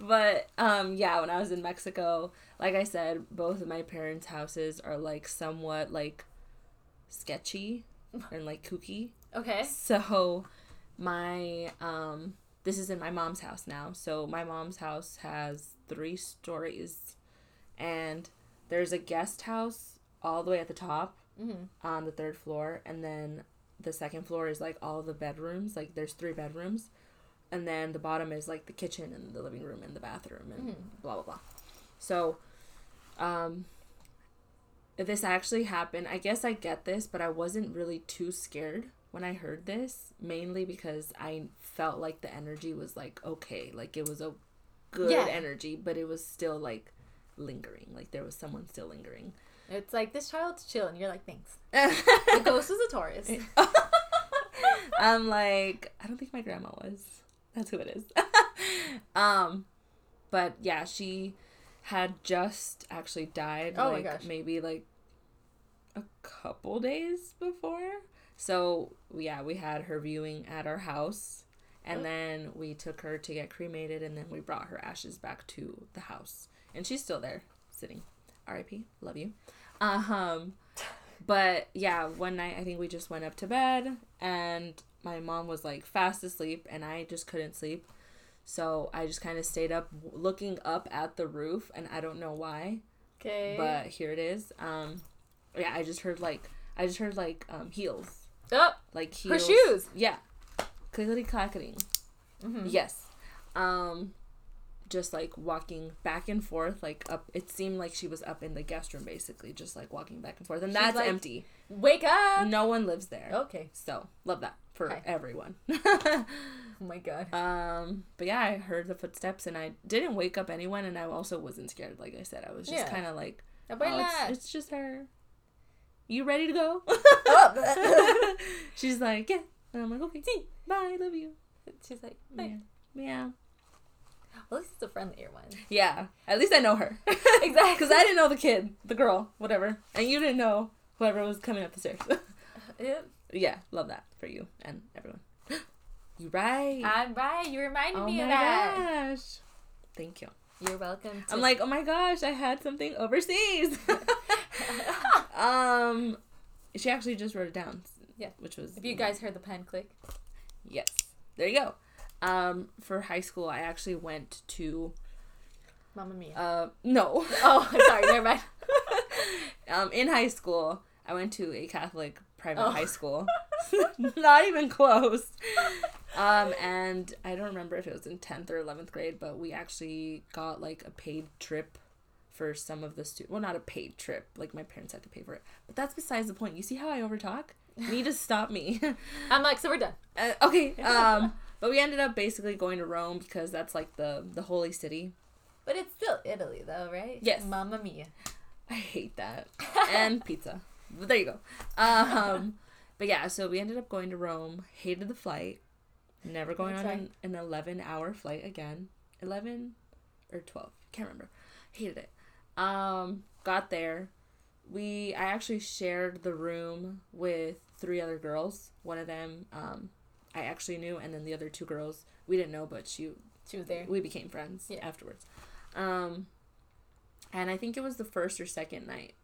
but um, yeah, when I was in Mexico, like I said, both of my parents' houses are like somewhat like sketchy and like kooky. Okay. So my um this is in my mom's house now. So my mom's house has three stories, and there's a guest house all the way at the top Mm-hmm. on the third floor, and then the second floor is like all the bedrooms. Like there's three bedrooms, and then the bottom is like the kitchen and the living room and the bathroom and Mhm. blah blah blah. So, um, this actually happened. I guess I get this, but I wasn't really too scared when I heard this, mainly because I felt like the energy was like okay, like it was a good Yeah. energy, but it was still like lingering. Like there was someone still lingering. It's like this child's chill, and You're like, thanks. The ghost is a Taurus. I'm like, I don't think my grandma was. That's who it is. um, but yeah, she had just actually died. Oh my like, gosh. Maybe like a couple days before. So yeah, we had her viewing at our house, and Oh. then we took her to get cremated, and then we brought her ashes back to the house, and she's still there sitting. R.I.P. Love you. Um, but yeah, one night I think we just went up to bed, and my mom was like fast asleep, and I just couldn't sleep. So I just kind of stayed up looking up at the roof, and I don't know why, Okay. but here it is. Um, yeah, I just heard like I just heard like um heels, oh, like her shoes. Yeah, clickety clacketing. Mhm. Yes. Um, just like walking back and forth, like up. It seemed like she was up in the guest room, basically, just like walking back and forth, and She's that's like- empty. Wake up. No one lives there. Okay. So love that for Okay. everyone. Oh my god. um, but yeah, I heard the footsteps and I didn't wake up anyone, and I also wasn't scared. Like I said, I was just Yeah. kind of like, oh, it's, it's just her. You ready to go? Oh. She's like, yeah. And I'm like, okay, see, bye, love you. She's like, Yeah. "Hey." Yeah. well, at least it's a friendlier one. Yeah. At least I know her. exactly. Because I didn't know the kid, the girl, whatever. And you didn't know whoever was coming up the stairs. Yeah. yeah, love that for you and everyone. you right. I'm right. You reminded oh me of that. Oh my gosh. Thank you. You're welcome. To- I'm like, oh my gosh, I had something overseas. Um, she actually just wrote it down. Yeah. Which was. if you guys heard the pen click. Yes. There you go. Um, for high school, I actually went to. Mamma mia. Uh, no. oh, sorry. Never mind. um, in high school, I went to a Catholic private Oh. high school. Not even close. Um, and I don't remember if it was in 10th or 11th grade, but we actually got like a paid trip for some of the students. Well, not a paid trip. Like my parents had to pay for it. But that's besides the point. You see how I overtalk? You need to stop me. I'm like, so we're done. uh, okay. Um, but we ended up basically going to Rome because that's like the the holy city. But it's still Italy, though, right? Yes. Mamma mia. I hate that. and pizza. But there you go. Um, but yeah, so we ended up going to Rome. Hated the flight. Never going That's on right. an, an 11 hour flight again. 11 or 12. Can't remember. Hated it. Um, got there. We I actually shared the room with three other girls. One of them um I actually knew and then the other two girls we didn't know but she She was there. we became friends Yeah. afterwards. Um, and I think it was the first or second night.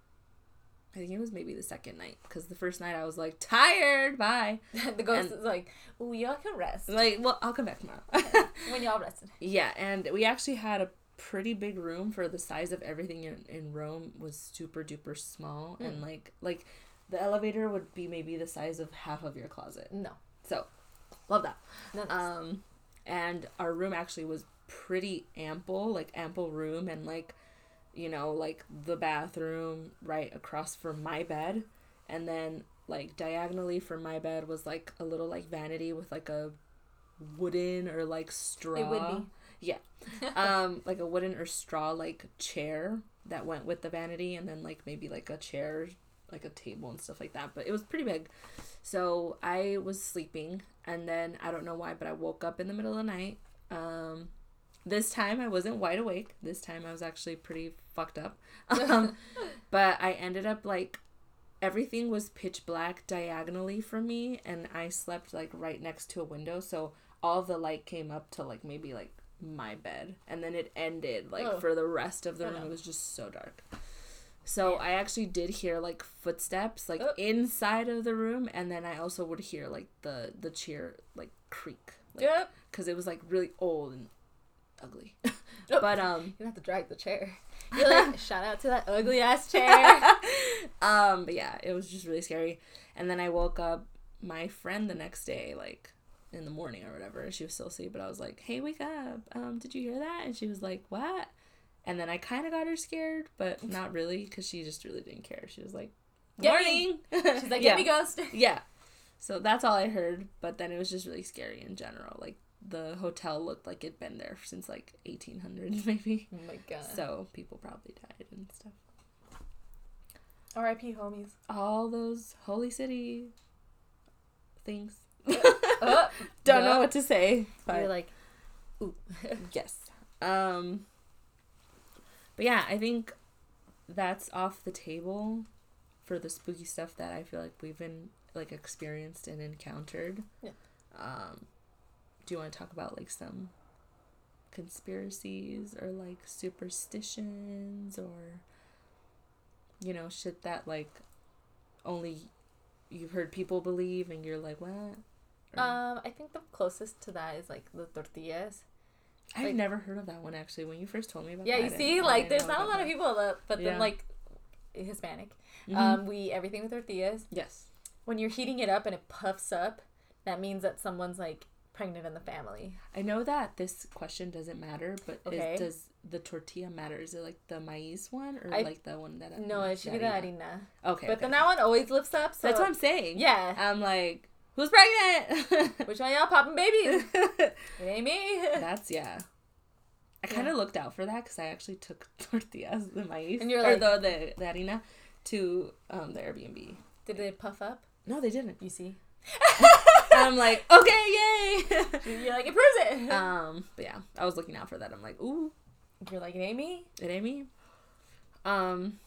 I think it was maybe the second night because the first night I was like tired. Bye. the ghost And- is like, ooh, y'all can rest. Like, well, I'll come back tomorrow. when y'all rested. yeah, and we actually had a pretty big room for the size of everything in, in Rome was super duper small and Mm. like like the elevator would be maybe the size of half of your closet. No. So, love that. Um, and our room actually was pretty ample, like ample room, and like, you know, like the bathroom right across from my bed, and then like diagonally from my bed was like a little like vanity with like a wooden or like straw. it would be. Yeah. um, like a wooden or straw like chair that went with the vanity, and then like maybe like a chair, like a table and stuff like that. But it was pretty big. So I was sleeping, and then I don't know why, but I woke up in the middle of the night. Um, this time I wasn't wide awake. This time I was actually pretty fucked up. Um, but I ended up like everything was pitch black diagonally from me, and I slept like right next to a window, so all the light came up to like maybe like my bed, and then it ended like Oh. for the rest of the room. It was just so dark. So I actually did hear like footsteps like Oh. inside of the room, and then I also would hear like the the chair like creak like, Yep. because it was like really old and ugly. Oh. but um, You have to drag the chair. You're like, shout out to that ugly ass chair. um, but yeah, it was just really scary. And then I woke up my friend the next day, like in the morning or whatever, and she was still asleep. But I was like, "Hey, wake up! Um, did you hear that?" And she was like, "What?" And then I kind of got her scared, but not really, because she just really didn't care. She was like, "Morning." She's like, yeah. me ghost. Yeah. So that's all I heard, but then it was just really scary in general. Like the hotel looked like it'd been there since like 1800s maybe. Oh my god. So people probably died and stuff. R.I.P. homies. All those holy city things. Oh, Don't know what to say. But You're like, ooh. yes. Um But yeah, I think that's off the table for the spooky stuff that I feel like we've been like experienced and encountered. Yeah. Um do you want to talk about like some conspiracies or like superstitions or you know shit that like only you've heard people believe and you're like what um, I think the closest to that is like the tortillas. I've like- never heard of that one actually when you first told me about it. Yeah, you see, like, there's not a lot of people that, but Yeah. then like Hispanic. Mhm. Um, we eat everything with tortillas. yes When you're heating it up and it puffs up, that means that someone's like pregnant in the family. I know that this question doesn't matter, but Okay. is, does the tortilla matter? Is it like the maize one or I- like the one that? I No, it should be the harina. Okay, But okay. then that one always lifts up. So that's what I'm saying. yeah. I'm like, who's pregnant? Which one of y'all popping babies? it ain't me. that's yeah. I kind of looked out for that because I actually took tortillas, the maize, And you're or like- the the, the harina, to um the Airbnb. Did they puff up? No, they didn't. You see? And I'm like, okay, yay. You're like, it proves it. um, but yeah, I was looking out for that. I'm like, ooh, You're like, it ain't me. It ain't me. Um,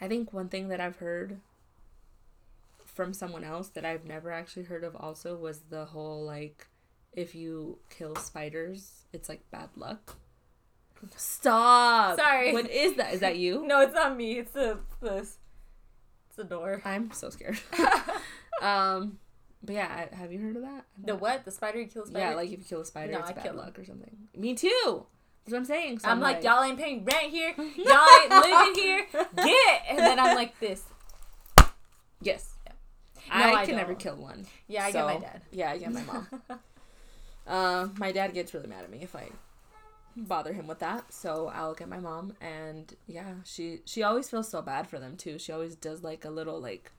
I think one thing that I've heard from someone else that I've never actually heard of also was the whole like, if you kill spiders, it's like bad luck. Stop. Sorry. What is that? Is that you? No, it's not me. It's the this. It's the door. I'm so scared. um, but yeah, have you heard of that? The what? The spider you kill spider? Yeah, like if you kill a spider, No, it's I bad luck or something. Me too. That's what I'm saying. So I'm, like, y'all ain't paying rent here. Y'all ain't living here. Get. And then I'm like this. Yes. I, I can never don't. kill one. Yeah, I get my dad. Yeah, I get my mom. uh, my dad gets really mad at me if I bother him with that, so I'll get my mom. And yeah, she she always feels so bad for them too. She always does like a little like,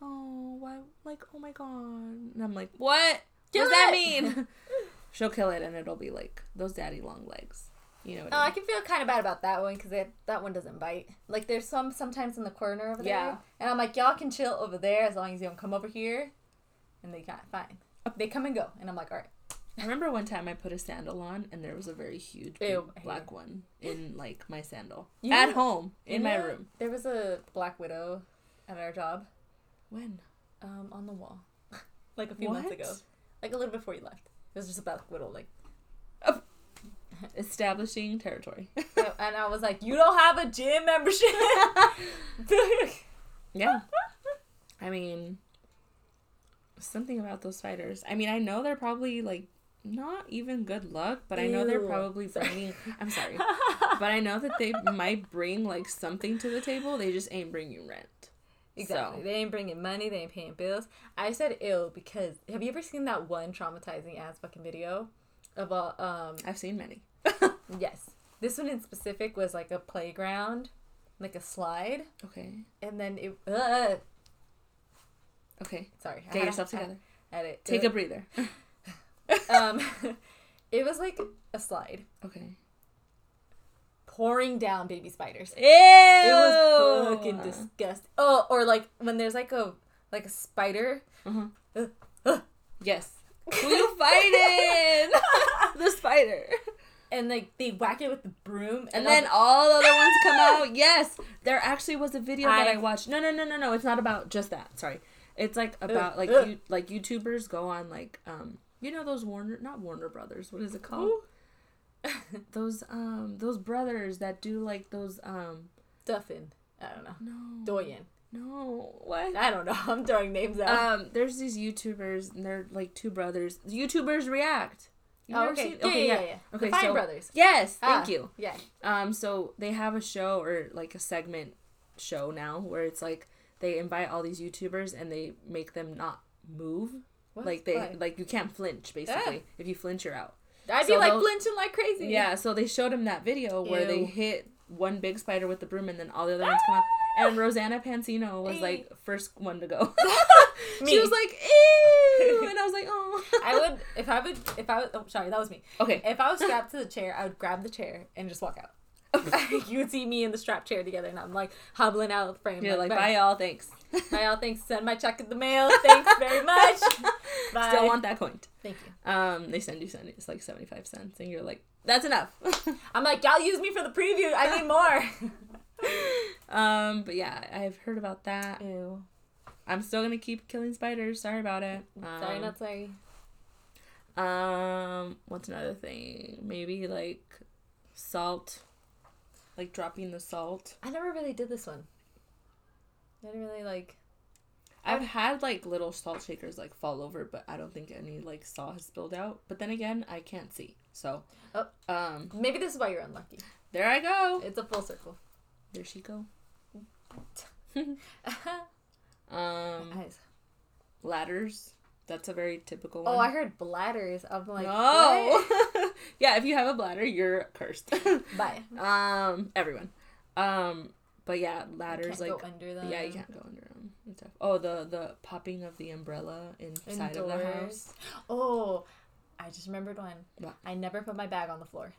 oh why like oh my god, and I'm like what? Kill what does that mean? She'll kill it, and it'll be like those daddy long legs. You know what Oh, I I can feel kind of bad about that one because that one doesn't bite. Like there's some sometimes in the corner over Yeah. there, and I'm like, y'all can chill over there as long as you don't come over here, and they got fine. They come and go, and I'm like, all right. I remember one time I put a sandal on, and there was a very huge Ew, black one in like my sandal at home in my room. There was a black widow at our job, When? um, on the wall, like a few months ago, like a little before you left. It was just a black widow, like, Establishing territory. and I was like, you don't have a gym membership. yeah. I mean, something about those spiders. I mean, I know they're probably like not even good luck, but I know they're probably bringing. I'm sorry, but I know that they might bring like something to the table. They just ain't bringing rent. Exactly. So- They ain't bringing money. They ain't paying bills. I said ill because have you ever seen that one traumatizing ass fucking video of a um I've seen many. yes this one in specific was like a playground like a slide Okay. and then it uh, Okay. sorry I Get yourself I- together. I had it Take a breather. um it was like a slide Okay. pouring down baby spiders Ew. it was fucking disgusting oh or like when there's like a like a spider Uh-huh. uh, Yes. Who you fighting? the spider. And like they whack it with the broom And I then all the other ones come out. Yes, there actually was a video that I I- watched. No, no, no, no, no. It's not about just that. Sorry, it's like about like ugh. you, like YouTubers go on like um you know those Warner not Warner Brothers. What is it called? those um those brothers that do like those um Duffin. I don't know. no Doyen. No, what? I don't know. I'm throwing names out. Um, there's these YouTubers, and they're like two brothers. YouTubers react. You've oh, okay. seen- Yeah, yeah, yeah, yeah. Okay, Fine so- Brothers. Yes, thank Ah, you. Yeah. Um, so they have a show or like a segment show now where it's like they invite all these YouTubers and they make them not move. What? Like they Why? like you can't flinch basically. If you flinch, you're out. I'd so be like those- flinching like crazy. Yeah, so they showed him that video where they hit one big spider with the broom and then all the other ones come out. And Rosanna Pansino was like first one to go. Me. she was like, ew, and I was like, oh. I would if I would if I was oh sorry that was me. Okay. If I was strapped to the chair, I would grab the chair and just walk out. you would see me in the strap chair together, and I'm like hobbling out of the frame. You're like, bye y'all, thanks. Bye, y'all, Thanks. Send my check in the mail. Thanks very much. Bye. Still want that coin. Thank you. Um, they send you send it's like seventy five cents, and you're like, that's enough. I'm like, y'all use me for the preview. I need more. Um, but yeah, I've heard about that. Ew. I'm still gonna keep killing spiders. Sorry about it. Um, Sorry, not sorry. Um, what's another thing? Maybe like salt, like dropping the salt. I never really did this one. I didn't really like. I've had like little salt shakers like fall over, but I don't think any like saw has spilled out. But then again, I can't see, so Oh. um, Maybe this is why you're unlucky. there I go. It's a full circle. There she go. Um, ladders. That's a very typical one. Oh, I heard bladders. I'm like, no. yeah, if you have a bladder, you're cursed. Bye. um, everyone. Um, but yeah, ladders Can't like go under them. yeah, you can't go under them and stuff. Oh, the the popping of the umbrella inside of the house. Oh, I just remembered one. What? I never put my bag on the floor.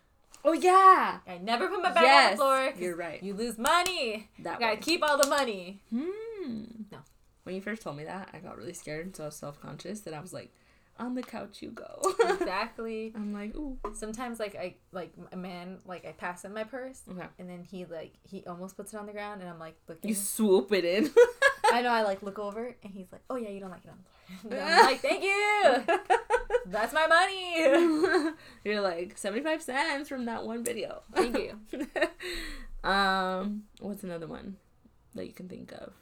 Oh yeah. I never put my bag on Yes, the floor. you're right. You lose money. That You gotta one. keep all the money. Hmm. No. When you first told me that, I got really scared, and so I was self conscious, and I was like, "On the couch you go." exactly. I'm like, "Ooh." Sometimes like I like a man like I pass him my purse Okay. and then he like he almost puts it on the ground and I'm like looking. You swoop it in. I know I like look over and he's like, oh yeah, you don't like it on the floor. And I'm like, thank you. That's my money. You're like seventy five cents from that one video. Thank you. um, what's another one that you can think of?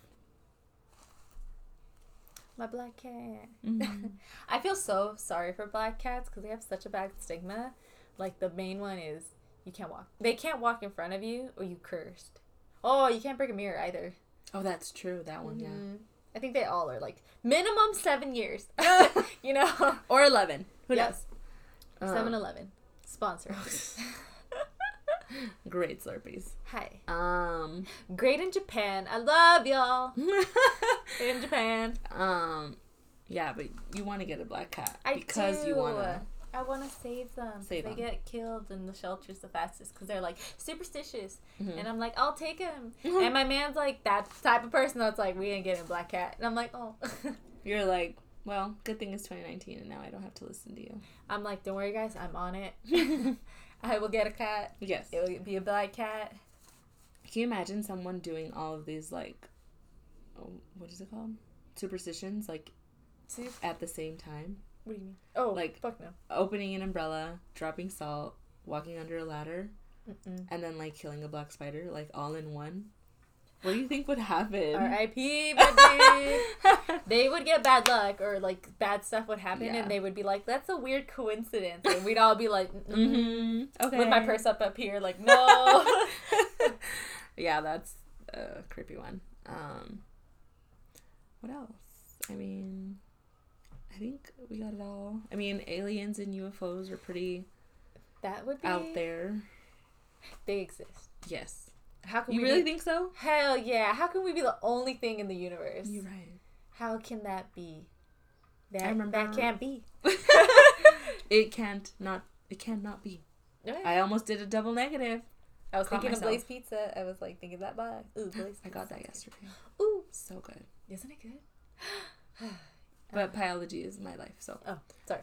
My black cat. Mhm. I feel so sorry for black cats because they have such a bad stigma. Like the main one is you can't walk. They can't walk in front of you or you cursed. Oh, you can't break a mirror either. oh, that's true. That one, Mhm. I think they all are like minimum seven years. you know. Or eleven. Who Yes. knows? Um, seven eleven sponsor. Great Slurpees. Hi, Um. great in Japan. I love y'all. In Japan. um. Yeah, but you want to get a black cat I because do. you want to. I want to save them. Save they them. get killed in the shelters the fastest because they're like superstitious, Mhm. and I'm like, I'll take him. and my man's like that type of person that's like, we ain't getting a black cat, and I'm like, oh. You're like, well, good thing it's 2019, and now I don't have to listen to you. I'm like, don't worry, guys, I'm on it. I will get a cat. Yes. It will be a black cat. Can you imagine someone doing all of these like, oh, what is it called? Superstitions like See, at the same time. What do you mean? Oh, Like- fuck no. Opening an umbrella, dropping salt, walking under a ladder, Mm-mm. and then like killing a black spider, like all in one. What do you think would happen? R.I.P. they would get bad luck or like bad stuff would happen, Yeah. and they would be like, "That's a weird coincidence," and we'd all be like, mm mm-hmm. Okay. with my purse up up here, like, no. yeah, that's a creepy one. Um, what else? I mean, I think we got it all. I mean, aliens and UFOs are pretty that would be out there. They exist. Yes. How can You we really be- think so? Hell yeah! How can we be the only thing in the universe? You're right. How can that be? That remember- that can't be. it can't not. It cannot be. No, I almost did a double negative. I was caught thinking myself. of Blaze Pizza. I was like thinking that by ooh Blaze. I got that yesterday. Ooh, So good. isn't it good? But Pieology is my life, so Oh, sorry.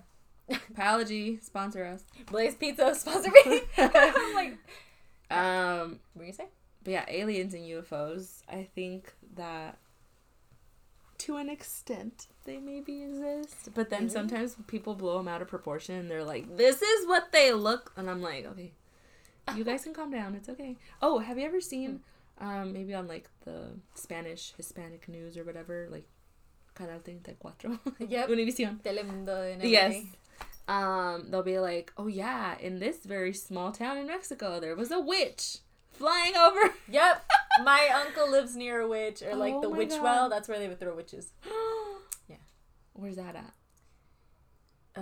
Pieology, sponsor us. Blaze Pizza sponsor me. I'm like, Um, what were you saying? But yeah, aliens and UFOs, I think that to an extent they maybe exist. But then Really? sometimes people blow them out of proportion and they're like, this is what they look. And I'm like, okay, you guys can calm down. It's okay. Oh, have you ever seen Um, maybe on like the Spanish, Hispanic news or whatever, like Canal 34. Yep. Univision. Telemundo and Yes. Um, they'll be like, oh yeah, in this very small town in Mexico, there was a witch flying over. Yep. My uncle lives near a witch, or like Oh the witch God. well. That's where they would throw witches. Yeah. Where's that at?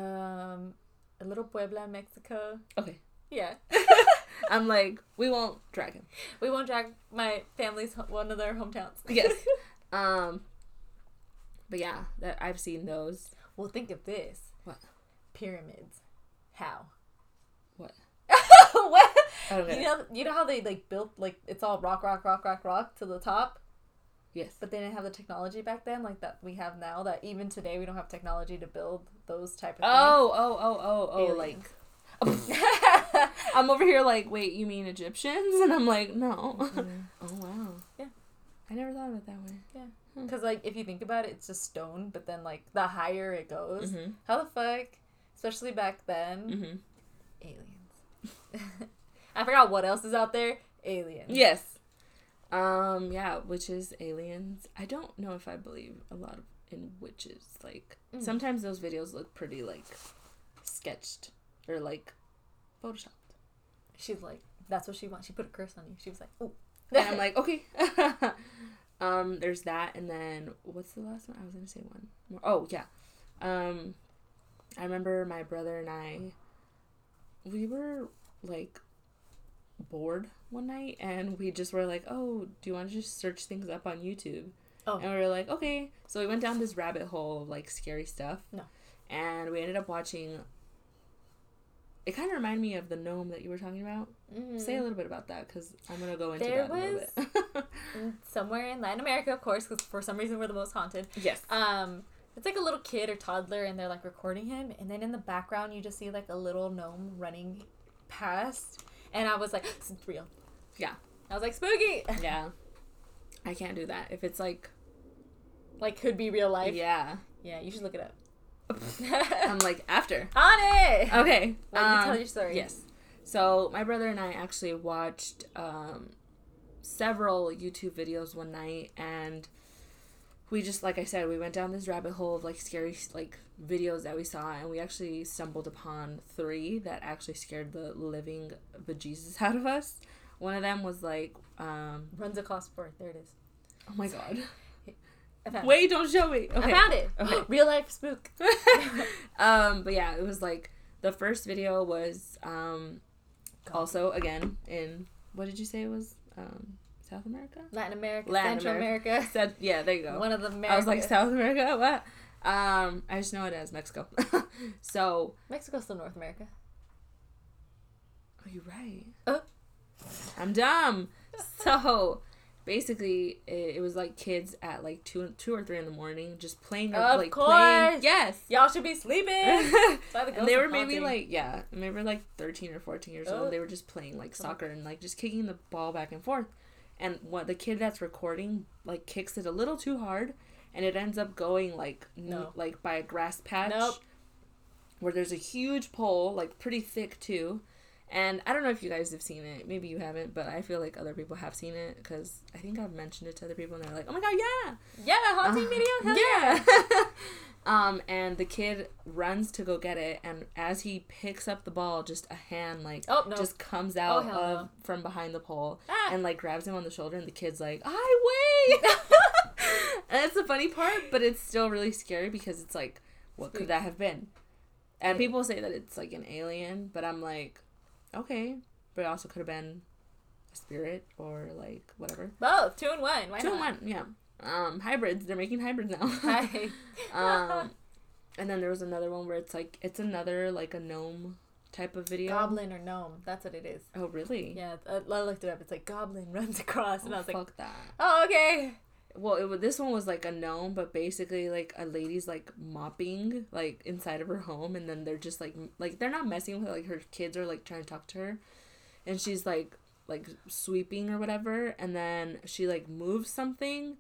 Um, a little Puebla, Mexico. Okay. Yeah. I'm like, we won't drag him. We won't drag my family's one of their hometowns. Yes. Um, but yeah, that I've seen those. well, think of this. What? Pyramids. How? What? what? I You know, you know how they like built like it's all rock, rock, rock, rock, rock to the top, Yes. but they didn't have the technology back then like that we have now. That even today we don't have technology to build those type of things. Oh, oh, oh, oh, oh, like. I'm over here like, wait, you mean Egyptians? And I'm like, no. things. Mm-hmm. oh wow. Yeah. I never thought of it that way. Yeah. Because like if you think about it, it's just stone, but then like the higher it goes, Mm-hmm. how the fuck, especially back then, Mm-hmm. aliens. I forgot what else is out there. Aliens. Yes. Um. Yeah. Witches, aliens. I don't know if I believe a lot of in witches. Like Mm. sometimes those videos look pretty like sketched or like photoshopped. She's like, that's what she wants. She put a curse on you. She was like, ooh. And I'm like, okay. um. There's that, and then what's the last one? I was gonna say one more. Oh yeah. Um. I remember my brother and I. We were like bored one night and we just were like, "Oh, do you want to just search things up on YouTube?" Oh. And we were like, "Okay." So we went down this rabbit hole of like scary stuff. No. And we ended up watching It kind of reminded me of the gnome that you were talking about. Mhm. Say a little bit about that cuz I'm going to go into There that a little was- bit. Somewhere in Latin America, of course, because for some reason we're the most haunted. yes. Um, it's like a little kid or toddler, and they're like recording him, and then in the background you just see like a little gnome running past, and I was like, "This is real." Yeah. I was like, "Spooky!" yeah. I can't do that. If it's like like could be real life. yeah. Yeah, you should look it up. I'm like after. On it. Okay. You um, tell your story. Yes. So my brother and I actually watched um, several YouTube videos one night, and we just, like I said, we went down this rabbit hole of like scary like videos that we saw, and we actually stumbled upon three that actually scared the living bejesus out of us. One of them was like, um, Runs across four. There it is. oh my god, wait, don't show me. Okay. I found it. Okay. real life spook. um, but yeah, it was like the first video was um, also again in what did you say it was um, South America? Latin America, Latin Central America. America. Said yeah, there you go. One of the Americas. I was like South America. What? Um, I just know it as Mexico. so Mexico's still North America. oh, you're right. Uh. I'm dumb. So basically, it, it was like kids at like two, two or three in the morning just playing. Of like course. playing. Yes. Y'all should be sleeping. and they were maybe haunting. like yeah, maybe like thirteen or fourteen years Oh. old. They were just playing like soccer and like just kicking the ball back and forth. And what the kid that's recording like kicks it a little too hard, and it ends up going like No. like by a grass patch. Nope. Where there's a huge pole, like pretty thick too. And I don't know if you guys have seen it. Maybe you haven't, but I feel like other people have seen it because I think I've mentioned it to other people, and they're like, "Oh my god, yeah!" yeah, the haunting Uh, video. Hell yeah. yeah. um, and the kid runs to go get it, and as he picks up the ball, just a hand like Oh no. just comes out hell of no. from behind the pole Ah. and like grabs him on the shoulder, and the kid's like, "I wait." and it's the funny part, but it's still really scary because it's like, what could that have been? And people say that it's like an alien, but I'm like, okay, but it also could have been a spirit or like whatever. Both two and one. Why Two not? one, yeah. Um, hybrids. They're making hybrids now. Hi. um, and then there was another one where it's like it's another like a gnome type of video. Goblin or gnome. That's what it is. Oh really? Yeah, I looked it up. It's like goblin runs across, and Oh, I was like, fuck that. oh okay. Well, it was, this one was like a gnome, but basically like a lady's like mopping like inside of her home, and then they're just like like they're not messing with her. Like her kids are like trying to talk to her, and she's like like sweeping or whatever, and then she like moves something,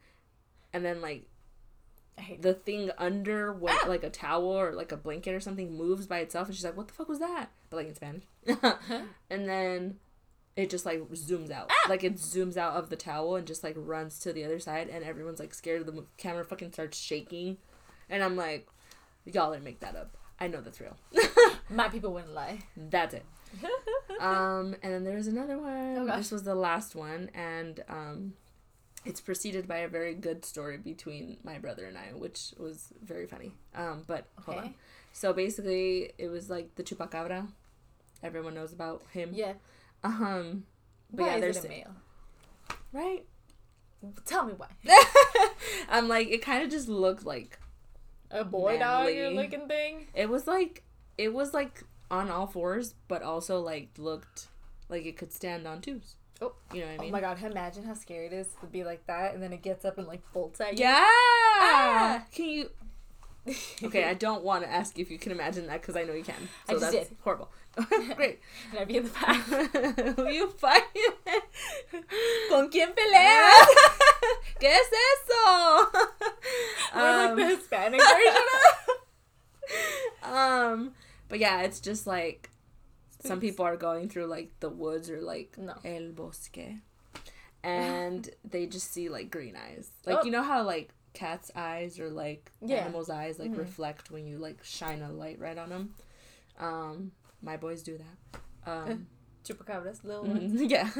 and then like the thing under what Ah! like a towel or like a blanket or something moves by itself and she's like what the fuck was that but like in spanish and then it just like zooms out. Ah! Like it zooms out of the towel and just like runs to the other side, and everyone's like scared. The camera fucking starts shaking, and I'm like, y'all didn't make that up. I know that's real. My people wouldn't lie. That's it. um, and then there's another one. Oh, this was the last one, and um, it's preceded by a very good story between my brother and I, which was very funny. Um, but hold on. Okay. So basically, it was like the chupacabra. Everyone knows about him. Yeah. Um, but Why yeah, is there's it a male? right. Tell me why. I'm like, it kind of just looked like A boy dog looking thing. it was like it was like on all fours, but also like looked like it could stand on twos. Oh. you know what I mean? Oh my god, imagine how scary it is to be like that and then it gets up and like bolts at you. Yeah. Ah! Can you? Okay, I don't want to ask if you can imagine that because I know you can. I just that's did. horrible. Great. and I'd be in the back. Who you fighting? ¿Con quién peleas? ¿Qué es eso? Like Um, the Hispanic version of um, but yeah, it's just like some Spooks. people are going through like the woods or like No. el bosque, and they just see like green eyes. Like Oh. you know how like cats' eyes or like Yeah. animals' eyes like Mhm. reflect when you like shine a light right on them. Um, my boys do that. Um, Chupacabras, little ones. mhm, yeah,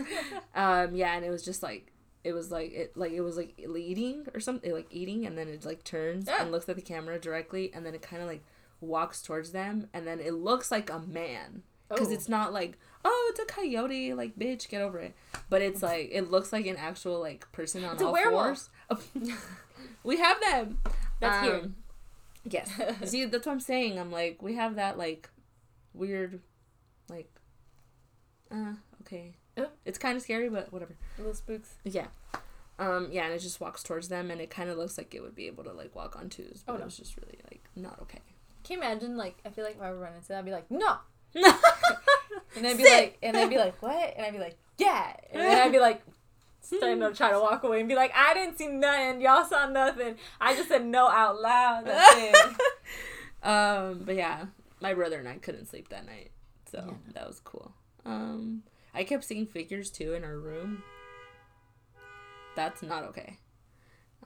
um, yeah, and it was just like it was like it like it was like eating or something like eating, and then it like turns Yeah. and looks at the camera directly, and then it kind of like walks towards them, and then it looks like a man because Oh. it's not like oh it's a coyote like bitch get over it but it's like it looks like an actual like person on It's a all werewolf. fours we have them That's here. Um, yes see that's what i'm saying i'm like we have that like weird like uh okay Uh. it's kind of scary but whatever A little spooks. yeah um yeah and it just walks towards them and it kind of looks like it would be able to like walk on twos but Oh, it was just really like not okay Can you imagine like I feel like if I were running into that I'd be like, no no And I'd be Sit. like and I'd be like, What? And I'd be like, Yeah and then I'd be like starting to try to walk away and be like, I didn't see nothing, y'all saw nothing. I just said no out loud. That's it. um, but yeah, my brother and I couldn't sleep that night, so Yeah. that was cool. Um, I kept seeing figures too in our room. That's not okay.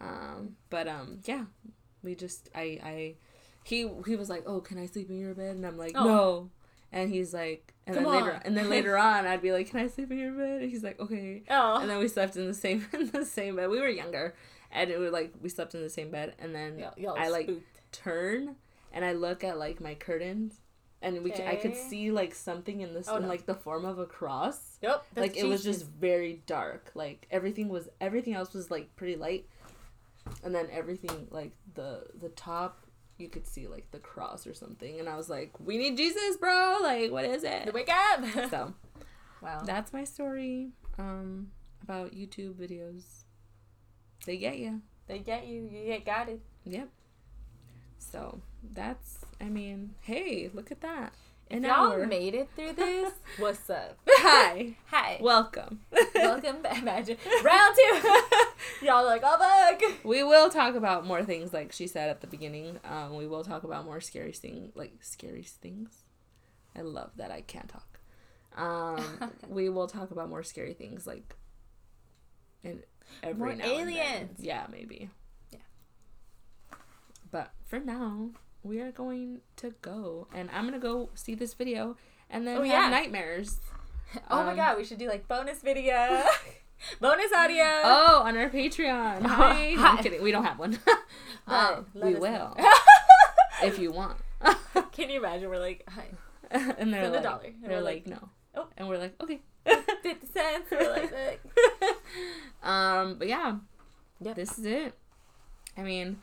Um, but um, yeah, we just I I he he was like, oh, can I sleep in your bed? And I'm like, Oh. no. And he's like, and Come then later, on. and then later on, I'd be like, "Can I sleep in your bed?" And he's like, "Okay." Oh. And then we slept in the same in the same bed. We were younger, and it was like we slept in the same bed. And then I like spooked. turn and I look at like my curtains, and we c- I could see like something in this Oh, in no. like the form of a cross. Yep. like it was just very dark. Like everything was everything else was like pretty light, and then everything like the the top you could see like the cross or something, and I was like, "We need Jesus, bro! Like what is it?" wake up. So wow. that's my story um about YouTube videos. They get you. They get you. You get guided. Yep. So that's I mean, hey, look at that. If An y'all hour. made it through this, what's up? Hi. Hi. Welcome. Welcome back. Imagine round two. y'all like, oh fuck. we will talk about more things like she said at the beginning. Um, we will talk about more scary things like scary things. I love that I can't talk. Um, we will talk about more scary things like in every More now and then. aliens. Yeah, maybe. Yeah. But for now, we are going to go, and I'm gonna go see this video, and then Oh, have yeah. nightmares. Oh my Um, god, we should do like bonus video, bonus audio. Oh, on our Patreon. Hi. No, I'm kidding. We don't have one. Um, we will if you want. Can you imagine? We're like, hi, and they're Send a like, dollar. And they're we're like, like, no. oh. And we're like, okay. fifty cents. We're like, like. um, but yeah, Yep. this is it. I mean,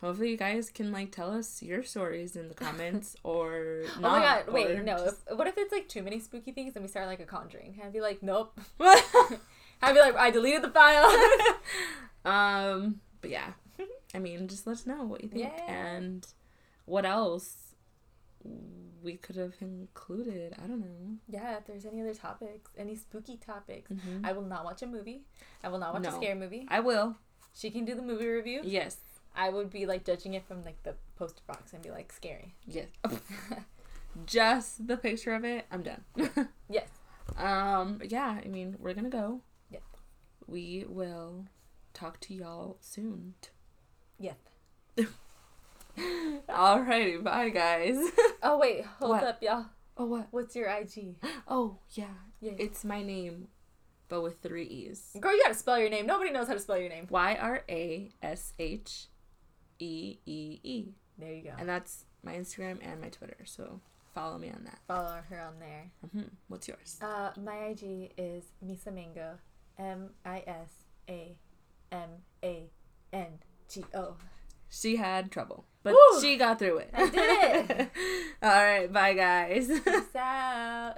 hopefully you guys can like tell us your stories in the comments or Oh my god, wait, no. just- If, what if it's like too many spooky things and we start like a conjuring? I'd be like, nope. I'd be like, I deleted the file. Um, but yeah, I mean, just let us know what you think Yeah. and what else we could have included. I don't know. yeah, if there's any other topics, any spooky topics, Mhm. I will not watch a movie. I will not watch a scary movie. I will. She can do the movie review. Yes. I would be like judging it from like the poster box and be like scary. Yes. Just the picture of it. I'm done. Yes. Um, yeah, I mean, we're gonna go. Yep. We will talk to y'all soon. Yep. Alrighty, bye guys. Oh wait, hold What? up, y'all. oh what? What's your IG? Oh yeah, Yeah. it's my name, but with three e's. Girl, you gotta spell your name. Nobody knows how to spell your name. Y R A S H E E E, There you go. and that's my Instagram and my Twitter. So follow me on that. Follow her on there. hmm What's yours? Uh, my IG is Misa Mango. M I S A M A N G O. She had trouble, but Woo! she got through it. I did All right, bye guys. Peace out.